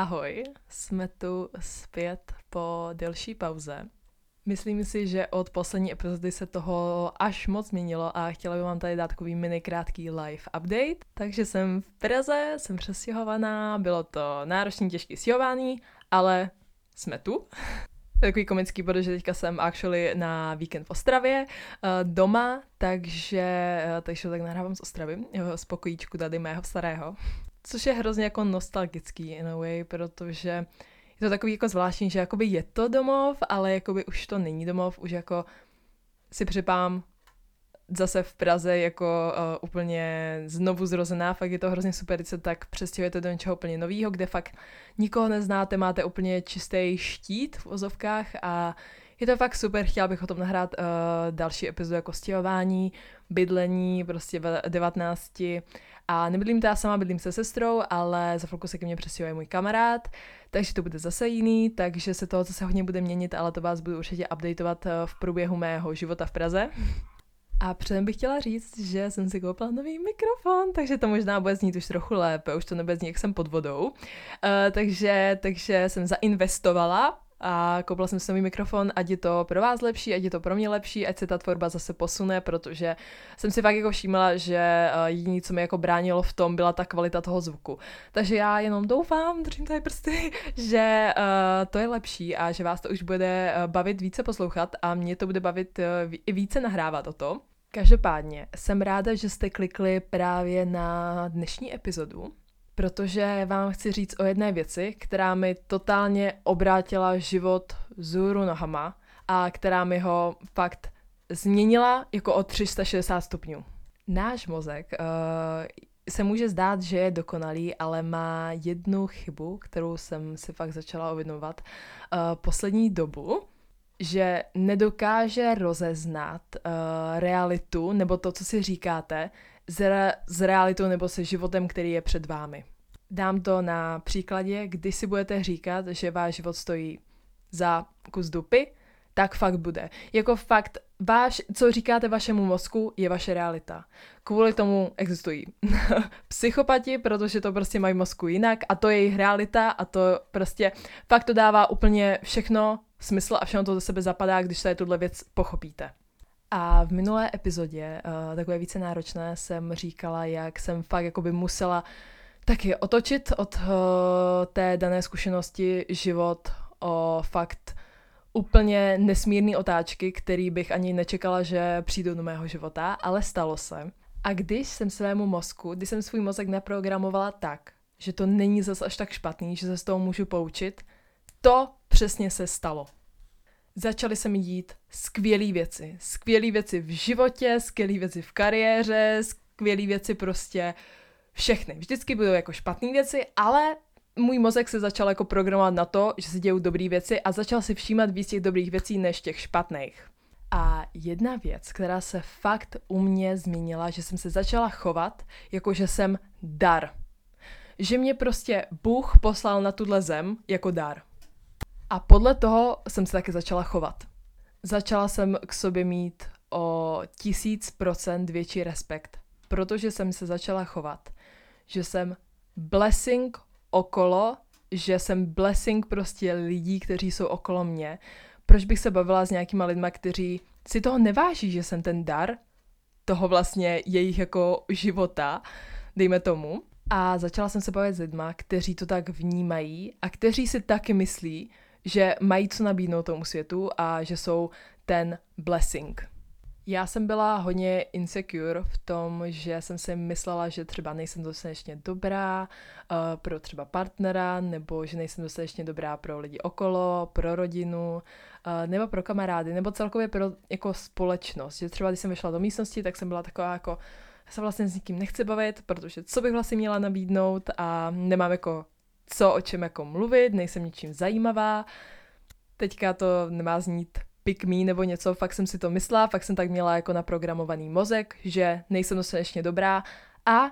Ahoj, jsme tu zpět po delší pauze. Myslím si, že od poslední epizody se toho až moc změnilo a chtěla bych vám tady dát takový mini krátký live update. Takže jsem v Praze, jsem přestěhovaná, bylo to náročný, těžký stěhování, ale jsme tu. Takový komický, protože teďka jsem actually na víkend v Ostravě uh, doma, takže, uh, takže tak nahrávám z Ostravy, z pokojíčku tady mého starého. Což je hrozně jako nostalgický in a way, protože je to takový jako zvláštní, že jakoby je to domov, ale jakoby už to není domov, už jako si připám zase v Praze jako uh, úplně znovu zrozená, fakt je to hrozně super, když se tak přestěhujete do něčeho úplně nového, kde fakt nikoho neznáte, máte úplně čistý štít v ozovkách a je to fakt super, chtěla bych o tom nahrát uh, další epizodu jako stěhování, bydlení, prostě v 19 a nebydlím já sama, bydlím se sestrou, ale za chvilku se ke mně přestěhuje můj kamarád, takže to bude zase jiný, takže se toho zase hodně bude měnit, ale to vás budu určitě updateovat eh, v průběhu mého života v Praze. A předem bych chtěla říct, že jsem si koupila nový mikrofon, takže to možná bude znít už trochu lépe, už to nebude znít, jak jsem pod vodou. Uh, takže, takže jsem zainvestovala a koupila jsem si nový mikrofon, ať je to pro vás lepší, ať je to pro mě lepší, ať se ta tvorba zase posune, protože jsem si fakt jako všímala, že eh, jediné, co mi jako bránilo v tom, byla ta kvalita toho zvuku. Takže já jenom doufám, držím tady prsty, že uh, to je lepší a že vás to už bude uh, bavit více poslouchat a mě to bude bavit i více nahrávat o to. Každopádně jsem ráda, že jste klikli právě na dnešní epizodu, protože vám chci říct o jedné věci, která mi totálně obrátila život zůru nohama a která mi ho fakt změnila jako o 360 stupňů. Náš mozek uh, se může zdát, že je dokonalý, ale má jednu chybu, kterou jsem si fakt začala uvědomovat uh, poslední dobu, že nedokáže rozeznat uh, realitu nebo to, co si říkáte, s, re- s realitou nebo se životem, který je před vámi. Dám to na příkladě, když si budete říkat, že váš život stojí za kus dupy, tak fakt bude. Jako fakt, váš, co říkáte vašemu mozku, je vaše realita. Kvůli tomu existují psychopati, protože to prostě mají mozku jinak a to je jejich realita a to prostě fakt to dává úplně všechno smysl a všechno to do sebe zapadá, když se tuhle věc pochopíte. A v minulé epizodě, uh, takové více náročné, jsem říkala, jak jsem fakt jakoby musela taky otočit od uh, té dané zkušenosti život o fakt úplně nesmírný otáčky, který bych ani nečekala, že přijdou do mého života, ale stalo se. A když jsem svému mozku, když jsem svůj mozek naprogramovala tak, že to není zase až tak špatný, že se z toho můžu poučit, to přesně se stalo začaly se mi dít skvělé věci. Skvělé věci v životě, skvělé věci v kariéře, skvělé věci prostě všechny. Vždycky budou jako špatné věci, ale můj mozek se začal jako programovat na to, že se dějou dobré věci a začal si všímat víc těch dobrých věcí než těch špatných. A jedna věc, která se fakt u mě změnila, že jsem se začala chovat, jako že jsem dar. Že mě prostě Bůh poslal na tuhle zem jako dar. A podle toho jsem se taky začala chovat. Začala jsem k sobě mít o tisíc procent větší respekt, protože jsem se začala chovat, že jsem blessing okolo, že jsem blessing prostě lidí, kteří jsou okolo mě. Proč bych se bavila s nějakýma lidma, kteří si toho neváží, že jsem ten dar toho vlastně jejich jako života, dejme tomu. A začala jsem se bavit s lidma, kteří to tak vnímají a kteří si taky myslí, že mají co nabídnout tomu světu a že jsou ten blessing. Já jsem byla hodně insecure v tom, že jsem si myslela, že třeba nejsem dostatečně dobrá uh, pro třeba partnera, nebo že nejsem dostatečně dobrá pro lidi okolo, pro rodinu, uh, nebo pro kamarády, nebo celkově pro jako společnost. Že třeba když jsem vyšla do místnosti, tak jsem byla taková jako, já se vlastně s nikým nechci bavit, protože co bych vlastně měla nabídnout a nemám jako co o čem jako mluvit, nejsem ničím zajímavá. Teďka to nemá znít pick me nebo něco, fakt jsem si to myslela, fakt jsem tak měla jako naprogramovaný mozek, že nejsem dostatečně dobrá a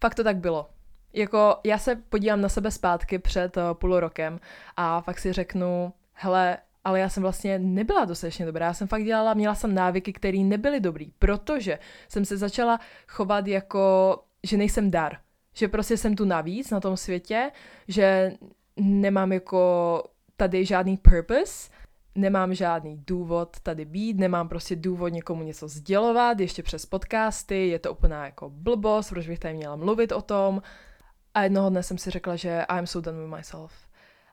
fakt to tak bylo. Jako já se podívám na sebe zpátky před uh, půl rokem a fakt si řeknu, hele, ale já jsem vlastně nebyla dostatečně dobrá, já jsem fakt dělala, měla jsem návyky, které nebyly dobrý, protože jsem se začala chovat jako, že nejsem dar, že prostě jsem tu navíc na tom světě, že nemám jako tady žádný purpose, nemám žádný důvod tady být, nemám prostě důvod někomu něco sdělovat, ještě přes podcasty, je to úplná jako blbost, proč bych tady měla mluvit o tom. A jednoho dne jsem si řekla, že I am so done with myself.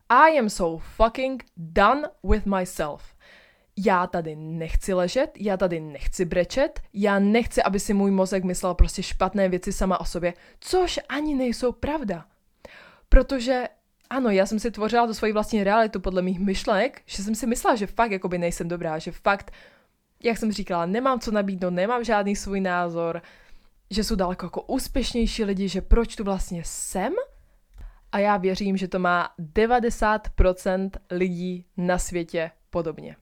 I am so fucking done with myself. Já tady nechci ležet, já tady nechci brečet, já nechci, aby si můj mozek myslel prostě špatné věci sama o sobě, což ani nejsou pravda. Protože ano, já jsem si tvořila tu svoji vlastní realitu podle mých myšlenek, že jsem si myslela, že fakt jakoby nejsem dobrá, že fakt, jak jsem říkala, nemám co nabídnout, nemám žádný svůj názor, že jsou daleko jako úspěšnější lidi, že proč tu vlastně jsem? A já věřím, že to má 90% lidí na světě podobně.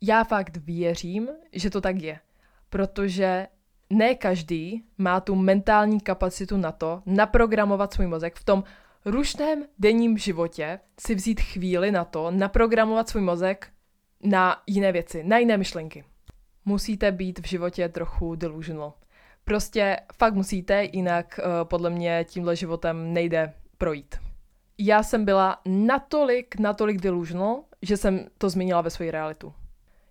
Já fakt věřím, že to tak je, protože ne každý má tu mentální kapacitu na to naprogramovat svůj mozek v tom rušném denním životě si vzít chvíli na to, naprogramovat svůj mozek na jiné věci, na jiné myšlenky. Musíte být v životě trochu delusional. Prostě fakt musíte, jinak uh, podle mě tímhle životem nejde projít. Já jsem byla natolik, natolik delusional, že jsem to změnila ve své realitu.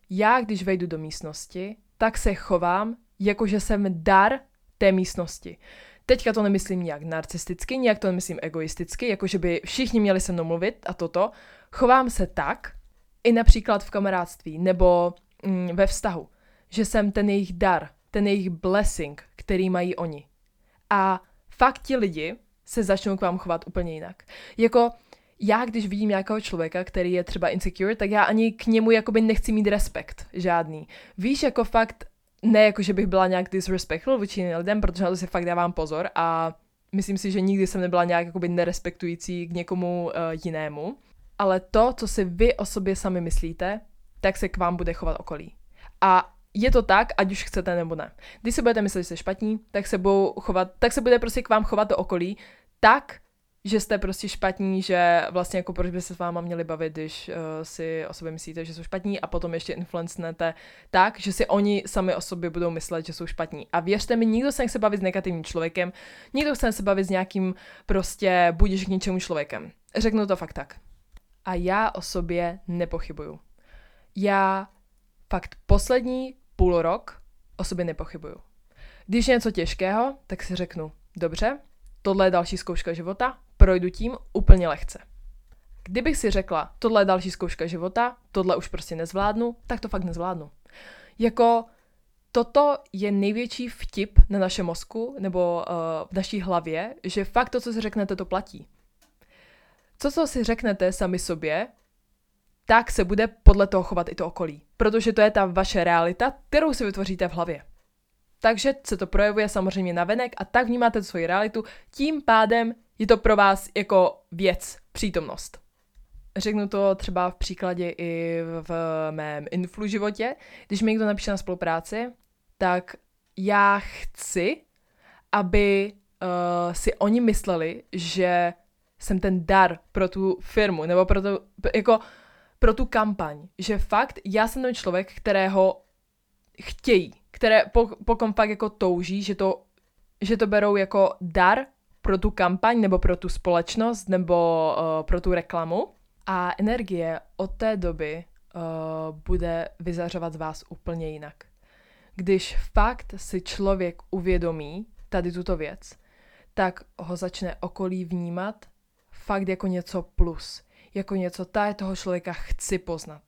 Já, když vejdu do místnosti, tak se chovám, jako že jsem dar té místnosti. Teďka to nemyslím nějak narcisticky, nějak to nemyslím egoisticky, jako že by všichni měli se mnou mluvit a toto. Chovám se tak, i například v kamarádství nebo mm, ve vztahu, že jsem ten jejich dar, ten jejich blessing, který mají oni. A fakt ti lidi se začnou k vám chovat úplně jinak. Jako já, když vidím nějakého člověka, který je třeba insecure, tak já ani k němu jakoby nechci mít respekt, žádný. Víš, jako fakt ne jako, že bych byla nějak disrespectful vůči lidem, protože na to si fakt dávám pozor a myslím si, že nikdy jsem nebyla nějak jakoby nerespektující k někomu uh, jinému. Ale to, co si vy o sobě sami myslíte, tak se k vám bude chovat okolí. A je to tak, ať už chcete nebo ne. Když si budete myslet, že jste špatní, tak se, budou chovat, tak se bude prostě k vám chovat to okolí tak, že jste prostě špatní, že vlastně jako proč by se s váma měli bavit, když uh, si o sobě myslíte, že jsou špatní a potom ještě influencnete tak, že si oni sami o sobě budou myslet, že jsou špatní. A věřte mi, nikdo se nechce bavit s negativním člověkem, nikdo se bavit s nějakým prostě budíš k ničemu člověkem. Řeknu to fakt tak. A já o sobě nepochybuju. Já fakt poslední půl rok o sobě nepochybuju. Když je něco těžkého, tak si řeknu, dobře, tohle je další zkouška života, projdu tím úplně lehce. Kdybych si řekla, tohle je další zkouška života, tohle už prostě nezvládnu, tak to fakt nezvládnu. Jako toto je největší vtip na našem mozku nebo uh, v naší hlavě, že fakt to, co si řeknete, to platí. Co, co si řeknete sami sobě, tak se bude podle toho chovat i to okolí. Protože to je ta vaše realita, kterou si vytvoříte v hlavě. Takže se to projevuje samozřejmě na venek a tak vnímáte svoji realitu, tím pádem je to pro vás jako věc, přítomnost. Řeknu to třeba v příkladě i v mém influ životě. Když mi někdo napíše na spolupráci, tak já chci, aby uh, si oni mysleli, že jsem ten dar pro tu firmu, nebo pro, to, jako, pro tu kampaň. Že fakt já jsem ten člověk, kterého chtějí, které po, po kom fakt jako touží, že to, že to berou jako dar pro tu kampaň nebo pro tu společnost nebo uh, pro tu reklamu. A energie od té doby uh, bude vyzařovat z vás úplně jinak. Když fakt si člověk uvědomí tady tuto věc, tak ho začne okolí vnímat fakt jako něco plus. Jako něco, tady toho člověka chci poznat.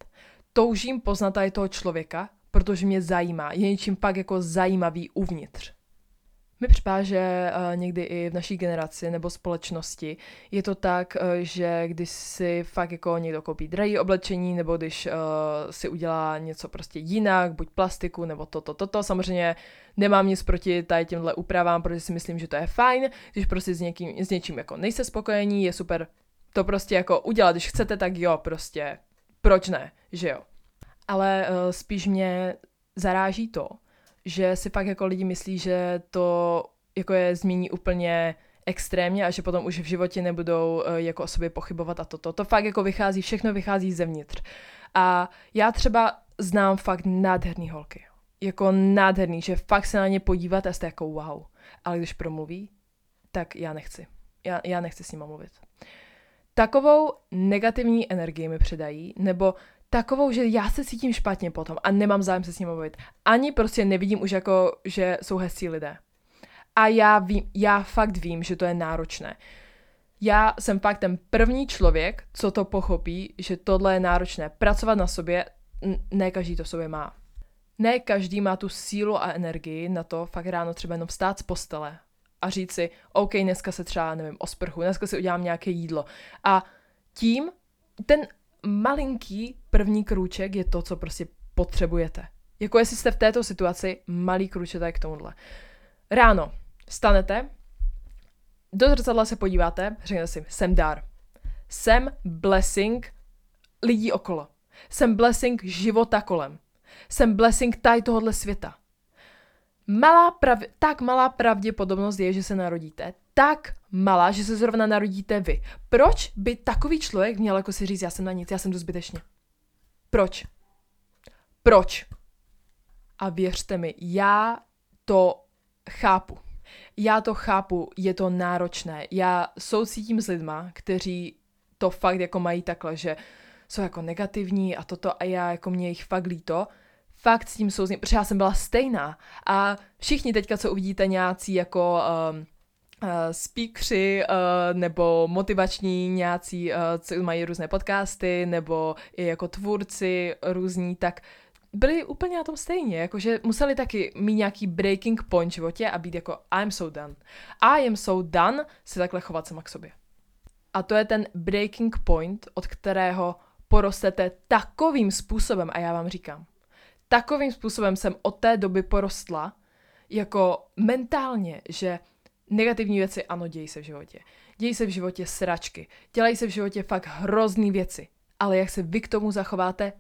Toužím poznat tady toho člověka, protože mě zajímá. Je něčím pak jako zajímavý uvnitř. Mi připadá, že uh, někdy i v naší generaci nebo společnosti je to tak, uh, že když si fakt jako někdo koupí drahé oblečení, nebo když uh, si udělá něco prostě jinak, buď plastiku, nebo toto, toto, to, samozřejmě nemám nic proti tady těmhle úpravám, protože si myslím, že to je fajn, když prostě s, někým, s něčím jako nejste spokojení, je super to prostě jako udělat, když chcete, tak jo, prostě, proč ne, že jo. Ale uh, spíš mě zaráží to, že si pak jako lidi myslí, že to jako je změní úplně extrémně a že potom už v životě nebudou uh, jako o sobě pochybovat a toto. To fakt jako vychází, všechno vychází zevnitř. A já třeba znám fakt nádherný holky. Jako nádherný, že fakt se na ně podívat a jste jako wow. Ale když promluví, tak já nechci. Já, já nechci s ním mluvit. takovou negativní energii mi předají, nebo takovou, že já se cítím špatně potom a nemám zájem se s ním bavit. Ani prostě nevidím už jako, že jsou hezcí lidé. A já vím, já fakt vím, že to je náročné. Já jsem fakt ten první člověk, co to pochopí, že tohle je náročné. Pracovat na sobě, ne každý to v sobě má. Ne každý má tu sílu a energii na to fakt ráno třeba jenom vstát z postele a říct si, OK, dneska se třeba, nevím, osprchu, dneska si udělám nějaké jídlo. A tím ten malinký první krůček je to, co prostě potřebujete. Jako jestli jste v této situaci, malý krůček k tomuhle. Ráno stanete, do zrcadla se podíváte, řeknete si, jsem dar. Jsem blessing lidí okolo. Jsem blessing života kolem. Jsem blessing tady tohohle světa. Malá prav- tak malá pravděpodobnost je, že se narodíte. Tak malá, že se zrovna narodíte vy. Proč by takový člověk měl jako si říct, já jsem na nic, já jsem tu zbytečně? Proč? Proč? A věřte mi, já to chápu. Já to chápu, je to náročné. Já soucítím s lidma, kteří to fakt jako mají takhle, že jsou jako negativní a toto a já jako mě jich fakt líto, fakt s tím souzním, protože já jsem byla stejná a všichni teďka, co uvidíte nějací jako um, uh, speakři uh, nebo motivační nějací, uh, co mají různé podcasty nebo i jako tvůrci různí, tak byli úplně na tom stejně, jakože museli taky mít nějaký breaking point v životě a být jako I'm so done. I am so done se takhle chovat sama k sobě. A to je ten breaking point, od kterého porostete takovým způsobem, a já vám říkám, takovým způsobem jsem od té doby porostla, jako mentálně, že negativní věci, ano, dějí se v životě. Dějí se v životě sračky. Dělají se v životě fakt hrozný věci. Ale jak se vy k tomu zachováte,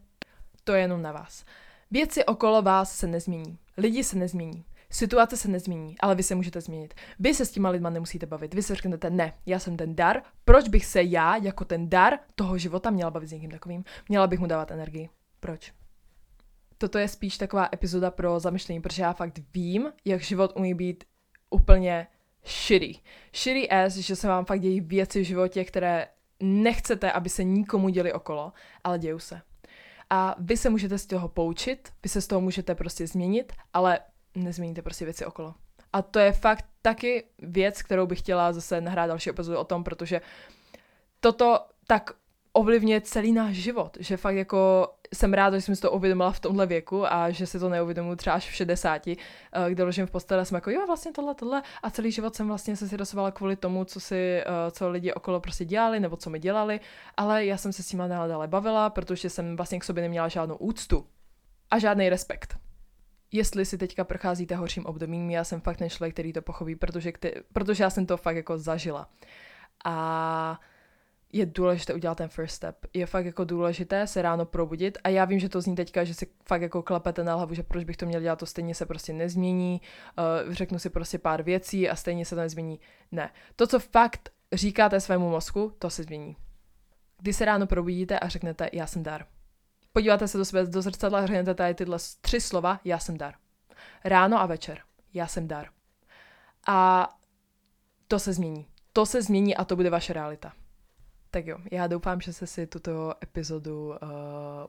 to je jenom na vás. Věci okolo vás se nezmění. Lidi se nezmění. Situace se nezmění, ale vy se můžete změnit. Vy se s těma lidma nemusíte bavit. Vy se řeknete, ne, já jsem ten dar, proč bych se já jako ten dar toho života měla bavit s někým takovým? Měla bych mu dávat energii. Proč? Toto je spíš taková epizoda pro zamyšlení, protože já fakt vím, jak život umí být úplně shitty. Shitty as, že se vám fakt dějí věci v životě, které nechcete, aby se nikomu děli okolo, ale dějou se. A vy se můžete z toho poučit, vy se z toho můžete prostě změnit, ale nezměníte prostě věci okolo. A to je fakt taky věc, kterou bych chtěla zase nahrát další epizodu o tom, protože toto tak ovlivňuje celý náš život, že fakt jako jsem ráda, že jsem si to uvědomila v tomhle věku a že si to neuvědomuji třeba až v 60, eh, kde ležím v posteli a jsem jako, jo, vlastně tohle, tohle a celý život jsem vlastně se si dosovala kvůli tomu, co si, eh, co lidi okolo prostě dělali nebo co mi dělali, ale já jsem se s tím nadále bavila, protože jsem vlastně k sobě neměla žádnou úctu a žádný respekt jestli si teďka procházíte horším obdobím, já jsem fakt ten člověk, který to pochopí, protože, protože já jsem to fakt jako zažila. A je důležité udělat ten first step. Je fakt jako důležité se ráno probudit a já vím, že to zní teďka, že si fakt jako klepete na hlavu, že proč bych to měl dělat, to stejně se prostě nezmění, uh, řeknu si prostě pár věcí a stejně se to nezmění. Ne. To, co fakt říkáte svému mozku, to se změní. Kdy se ráno probudíte a řeknete, já jsem dar. Podíváte se do sebe do zrcadla a řeknete tady tyhle tři slova, já jsem dar. Ráno a večer, já jsem dar. A to se změní. To se změní a to bude vaše realita. Tak jo, já doufám, že jste si tuto epizodu uh,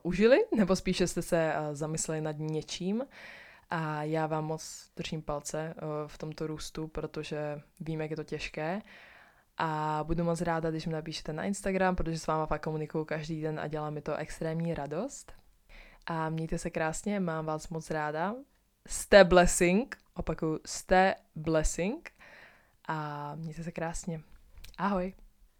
užili, nebo spíše jste se uh, zamysleli nad něčím. A já vám moc držím palce uh, v tomto růstu, protože vím, jak je to těžké. A budu moc ráda, když mi napíšete na Instagram, protože s váma fakt komunikuju každý den a dělá mi to extrémní radost. A mějte se krásně, mám vás moc ráda. Jste blessing, opakuju, jste blessing. A mějte se krásně. Ahoj.